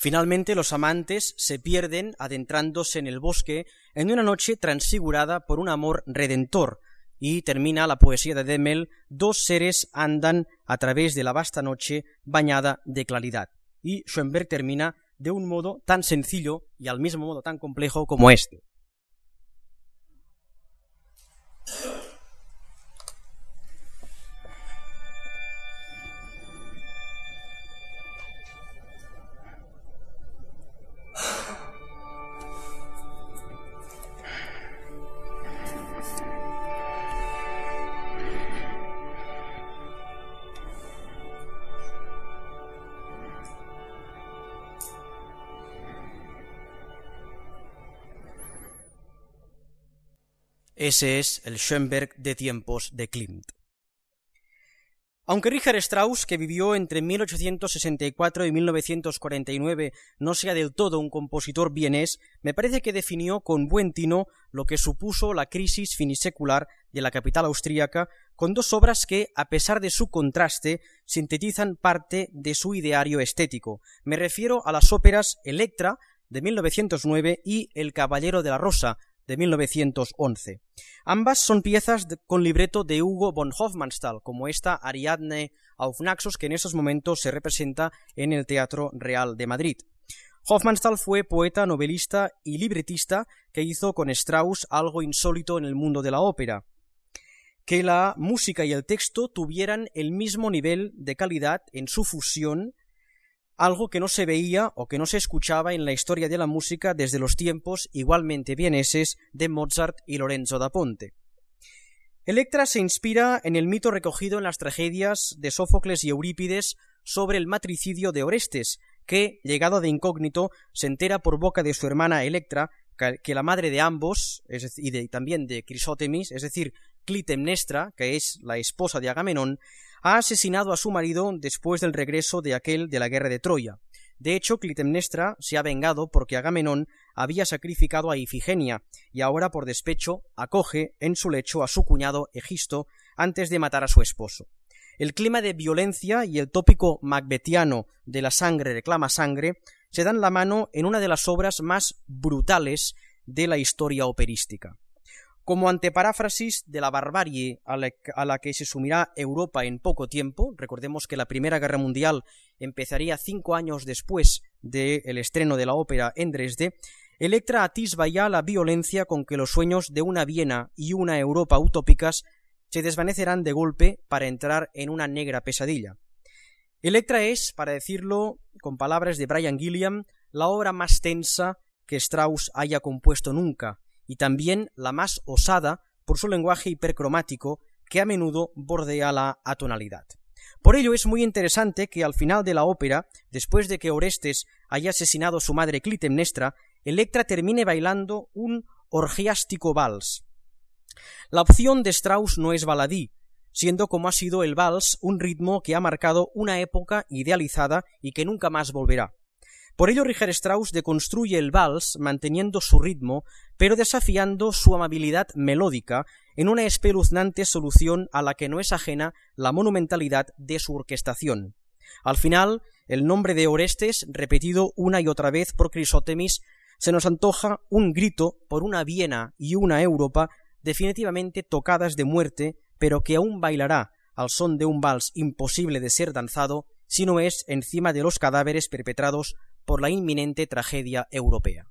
Finalmente los amantes se pierden adentrándose en el bosque en una noche transfigurada por un amor redentor, y termina la poesía de Demel, dos seres andan a través de la vasta noche bañada de claridad. Y Schoenberg termina de un modo tan sencillo y al mismo modo tan complejo como este. Ese es el Schoenberg de tiempos de Klimt. Aunque Richard Strauss, que vivió entre 1864 y 1949, no sea del todo un compositor vienés, me parece que definió con buen tino lo que supuso la crisis finisecular de la capital austríaca, con dos obras que, a pesar de su contraste, sintetizan parte de su ideario estético. Me refiero a las óperas Electra, de 1909, y El Caballero de la Rosa, de 1911. Ambas son piezas con libreto de Hugo von Hofmannsthal, como esta Ariadne auf Naxos que en esos momentos se representa en el Teatro Real de Madrid. Hofmannsthal fue poeta, novelista y libretista que hizo con Strauss algo insólito en el mundo de la ópera que la música y el texto tuvieran el mismo nivel de calidad en su fusión algo que no se veía o que no se escuchaba en la historia de la música desde los tiempos igualmente vieneses de Mozart y Lorenzo da Ponte. Electra se inspira en el mito recogido en las tragedias de Sófocles y Eurípides sobre el matricidio de Orestes, que, llegado de incógnito, se entera por boca de su hermana Electra que la madre de ambos, y también de Crisótemis, es decir, Clitemnestra, que es la esposa de Agamenón, ha asesinado a su marido después del regreso de aquel de la guerra de Troya. De hecho, Clitemnestra se ha vengado porque Agamenón había sacrificado a Ifigenia y ahora por despecho acoge en su lecho a su cuñado Egisto, antes de matar a su esposo. El clima de violencia y el tópico macbetiano de la sangre reclama sangre se dan la mano en una de las obras más brutales de la historia operística. Como anteparáfrasis de la barbarie a la, que se sumirá Europa en poco tiempo, recordemos que la Primera Guerra Mundial empezaría cinco años después del estreno de la ópera en Dresde, Electra atisba ya la violencia con que los sueños de una Viena y una Europa utópicas se desvanecerán de golpe para entrar en una negra pesadilla. Electra es, para decirlo con palabras de Brian Gilliam, la obra más tensa que Strauss haya compuesto nunca, y también la más osada por su lenguaje hipercromático que a menudo bordea la atonalidad. Por ello es muy interesante que al final de la ópera, después de que Orestes haya asesinado a su madre Clitemnestra, Electra termine bailando un orgiástico vals. La opción de Strauss no es baladí, siendo como ha sido el vals un ritmo que ha marcado una época idealizada y que nunca más volverá. Por ello Richard Strauss deconstruye el vals manteniendo su ritmo, pero desafiando su amabilidad melódica en una espeluznante solución a la que no es ajena la monumentalidad de su orquestación. Al final, el nombre de Orestes, repetido una y otra vez por Crisótemis, se nos antoja un grito por una Viena y una Europa definitivamente tocadas de muerte, pero que aún bailará al son de un vals imposible de ser danzado si no es encima de los cadáveres perpetrados por la inminente tragedia europea.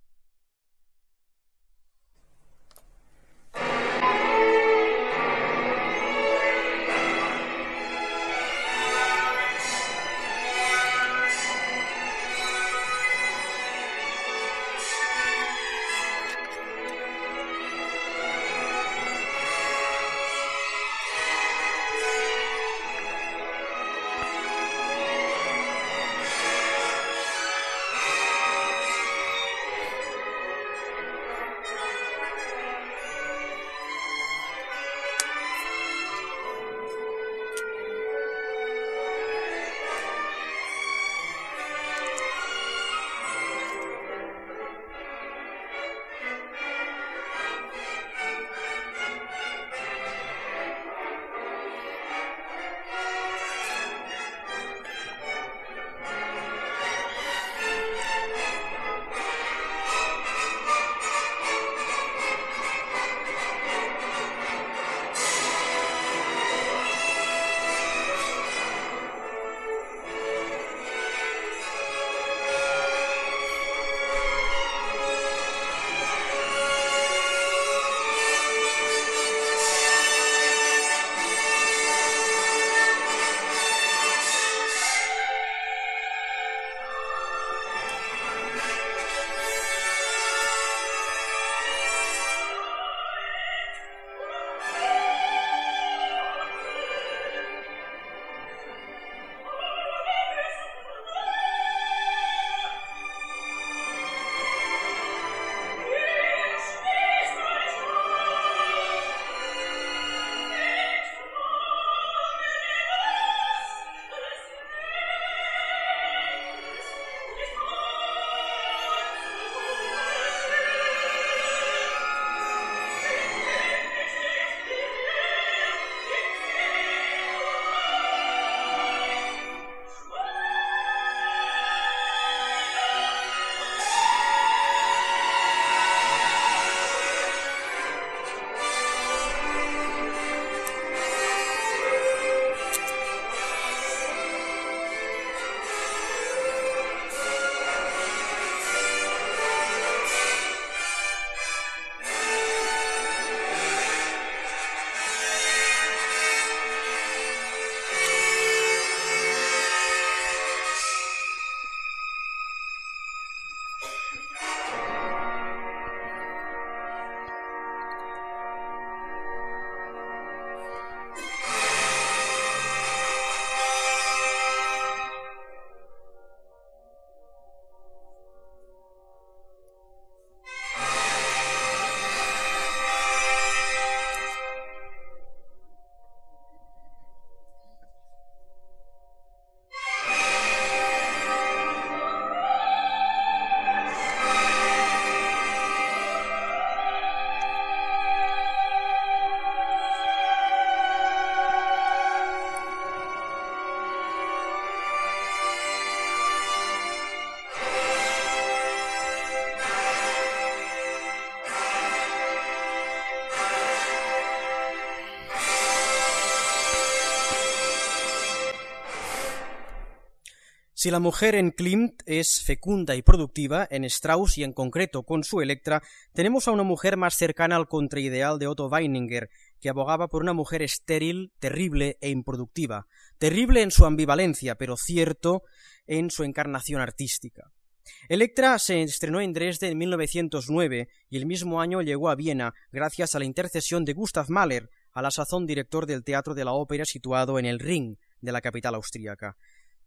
Si la mujer en Klimt es fecunda y productiva, en Strauss y en concreto con su Electra, tenemos a una mujer más cercana al contraideal de Otto Weininger, que abogaba por una mujer estéril, terrible e improductiva, terrible en su ambivalencia, pero cierto en su encarnación artística. Electra se estrenó en Dresde en 1909 y el mismo año llegó a Viena gracias a la intercesión de Gustav Mahler, a la sazón director del Teatro de la Ópera situado en el Ring de la capital austríaca.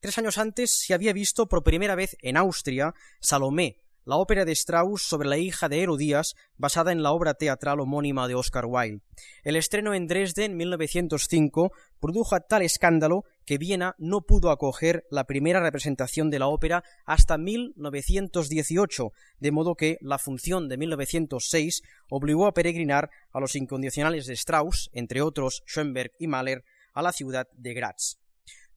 Tres años antes se había visto por primera vez en Austria Salomé, la ópera de Strauss sobre la hija de Herodías, basada en la obra teatral homónima de Oscar Wilde. El estreno en Dresde en 1905 produjo tal escándalo que Viena no pudo acoger la primera representación de la ópera hasta 1918, de modo que la función de 1906 obligó a peregrinar a los incondicionales de Strauss, entre otros Schoenberg y Mahler, a la ciudad de Graz.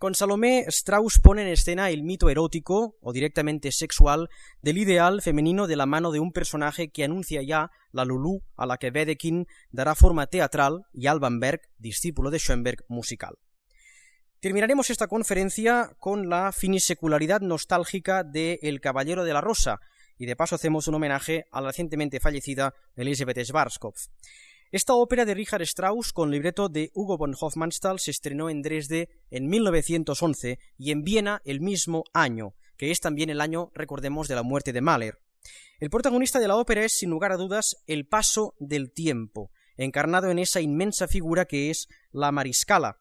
Con Salomé, Strauss pone en escena el mito erótico, o directamente sexual, del ideal femenino de la mano de un personaje que anuncia ya la Lulú a la que Wedekind dará forma teatral y Alban Berg, discípulo de Schoenberg, musical. Terminaremos esta conferencia con la finisecularidad nostálgica de El Caballero de la Rosa, y de paso hacemos un homenaje a la recientemente fallecida Elizabeth Schwarzkopf. Esta ópera de Richard Strauss con libreto de Hugo von Hofmannsthal se estrenó en Dresde en 1911 y en Viena el mismo año, que es también el año, recordemos, de la muerte de Mahler. El protagonista de la ópera es, sin lugar a dudas, el paso del tiempo, encarnado en esa inmensa figura que es la mariscala,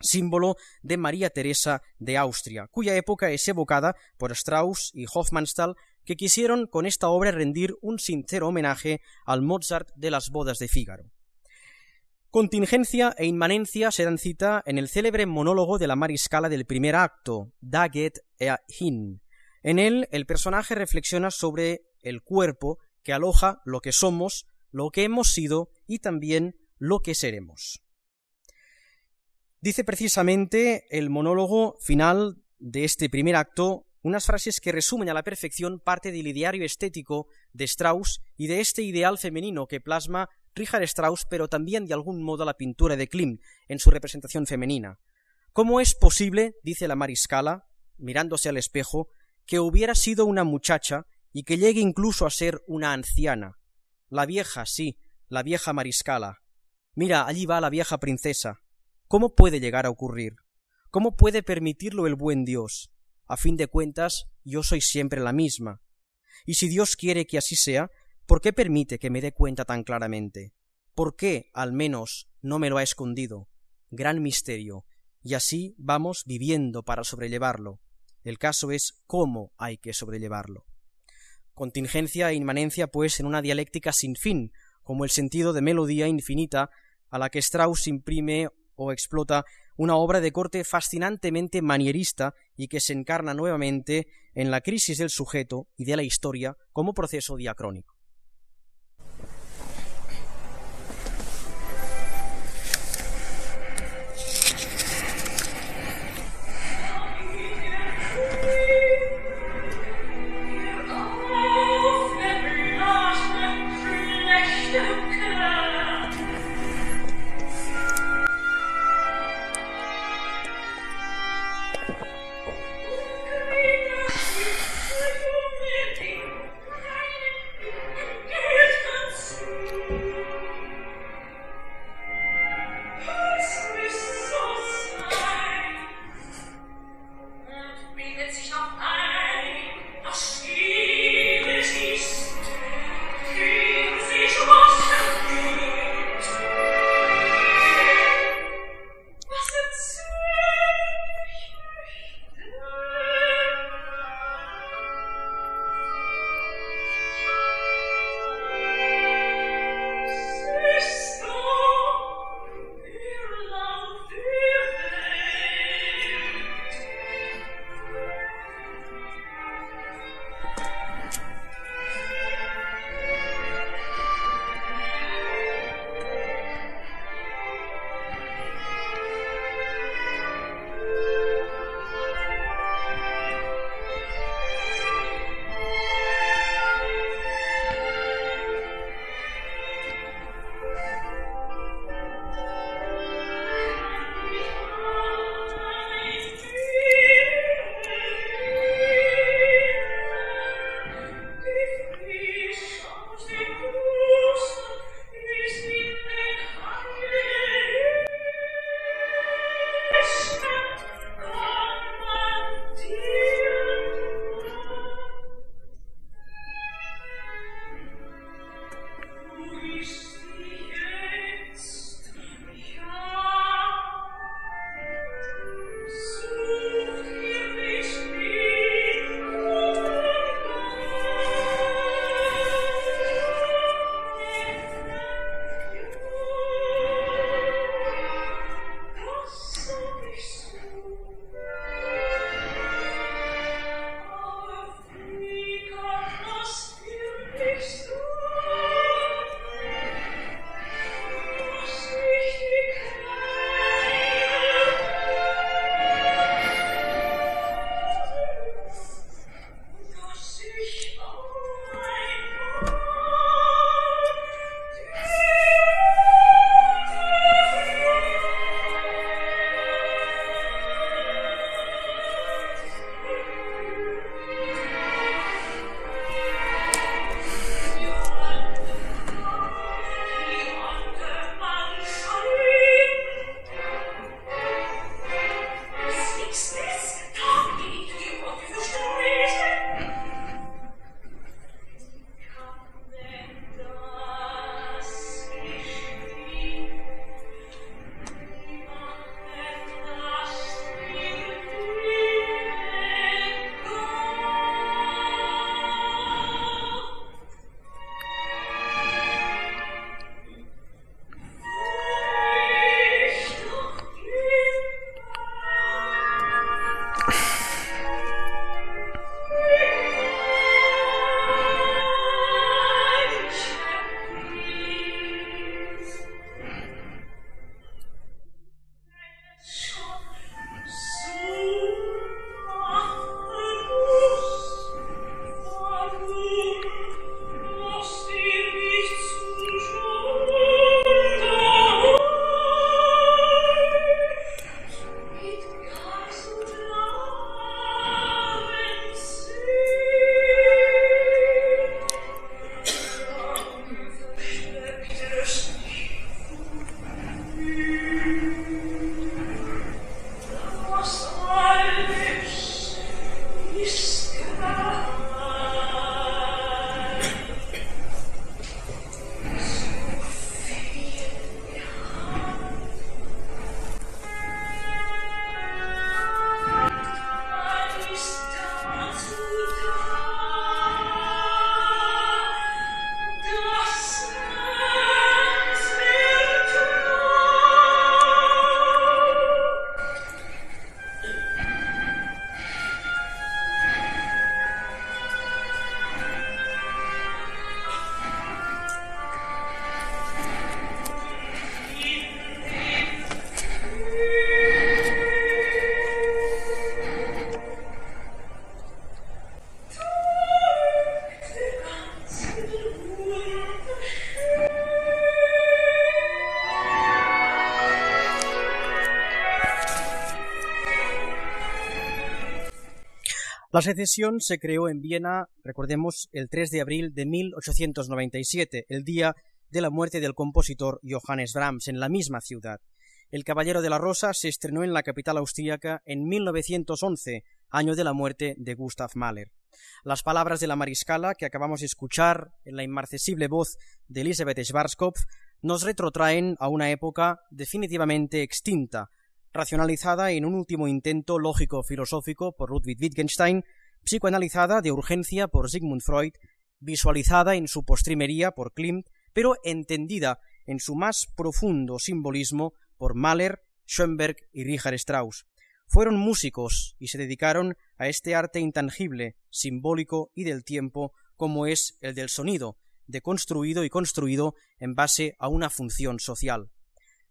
símbolo de María Teresa de Austria, cuya época es evocada por Strauss y Hofmannsthal que quisieron con esta obra rendir un sincero homenaje al Mozart de las bodas de Fígaro. Contingencia e inmanencia se dan cita en el célebre monólogo de la mariscala del primer acto, Da geht er hin. En él, el personaje reflexiona sobre el cuerpo que aloja lo que somos, lo que hemos sido y también lo que seremos. Dice precisamente el monólogo final de este primer acto unas frases que resumen a la perfección parte del ideario estético de Strauss y de este ideal femenino que plasma Richard Strauss, pero también de algún modo la pintura de Klim en su representación femenina. ¿Cómo es posible, dice la mariscala, mirándose al espejo, que hubiera sido una muchacha y que llegue incluso a ser una anciana? La vieja, sí, la vieja mariscala. Mira, allí va la vieja princesa. ¿Cómo puede llegar a ocurrir? ¿Cómo puede permitirlo el buen Dios? A fin de cuentas, yo soy siempre la misma. Y si Dios quiere que así sea, ¿por qué permite que me dé cuenta tan claramente? ¿Por qué, al menos, no me lo ha escondido? Gran misterio. Y así vamos viviendo para sobrellevarlo. El caso es cómo hay que sobrellevarlo. Contingencia e inmanencia, pues, en una dialéctica sin fin, como el sentido de melodía infinita a la que Strauss imprime o explota una obra de corte fascinantemente manierista y que se encarna nuevamente en la crisis del sujeto y de la historia como proceso diacrónico. La secesión se creó en Viena, recordemos, el 3 de abril de 1897, el día de la muerte del compositor Johannes Brahms, en la misma ciudad. El Caballero de la Rosa se estrenó en la capital austríaca en 1911, año de la muerte de Gustav Mahler. Las palabras de la mariscala que acabamos de escuchar en la inmarcesible voz de Elisabeth Schwarzkopf nos retrotraen a una época definitivamente extinta, racionalizada en un último intento lógico-filosófico por Ludwig Wittgenstein, psicoanalizada de urgencia por Sigmund Freud, visualizada en su postrimería por Klimt, pero entendida en su más profundo simbolismo por Mahler, Schoenberg y Richard Strauss. Fueron músicos y se dedicaron a este arte intangible, simbólico y del tiempo, como es el del sonido, deconstruido y construido en base a una función social.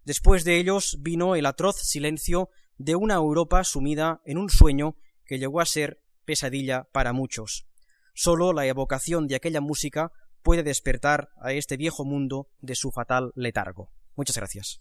Después de ellos vino el atroz silencio de una Europa sumida en un sueño que llegó a ser pesadilla para muchos. Sólo la evocación de aquella música puede despertar a este viejo mundo de su fatal letargo. Muchas gracias.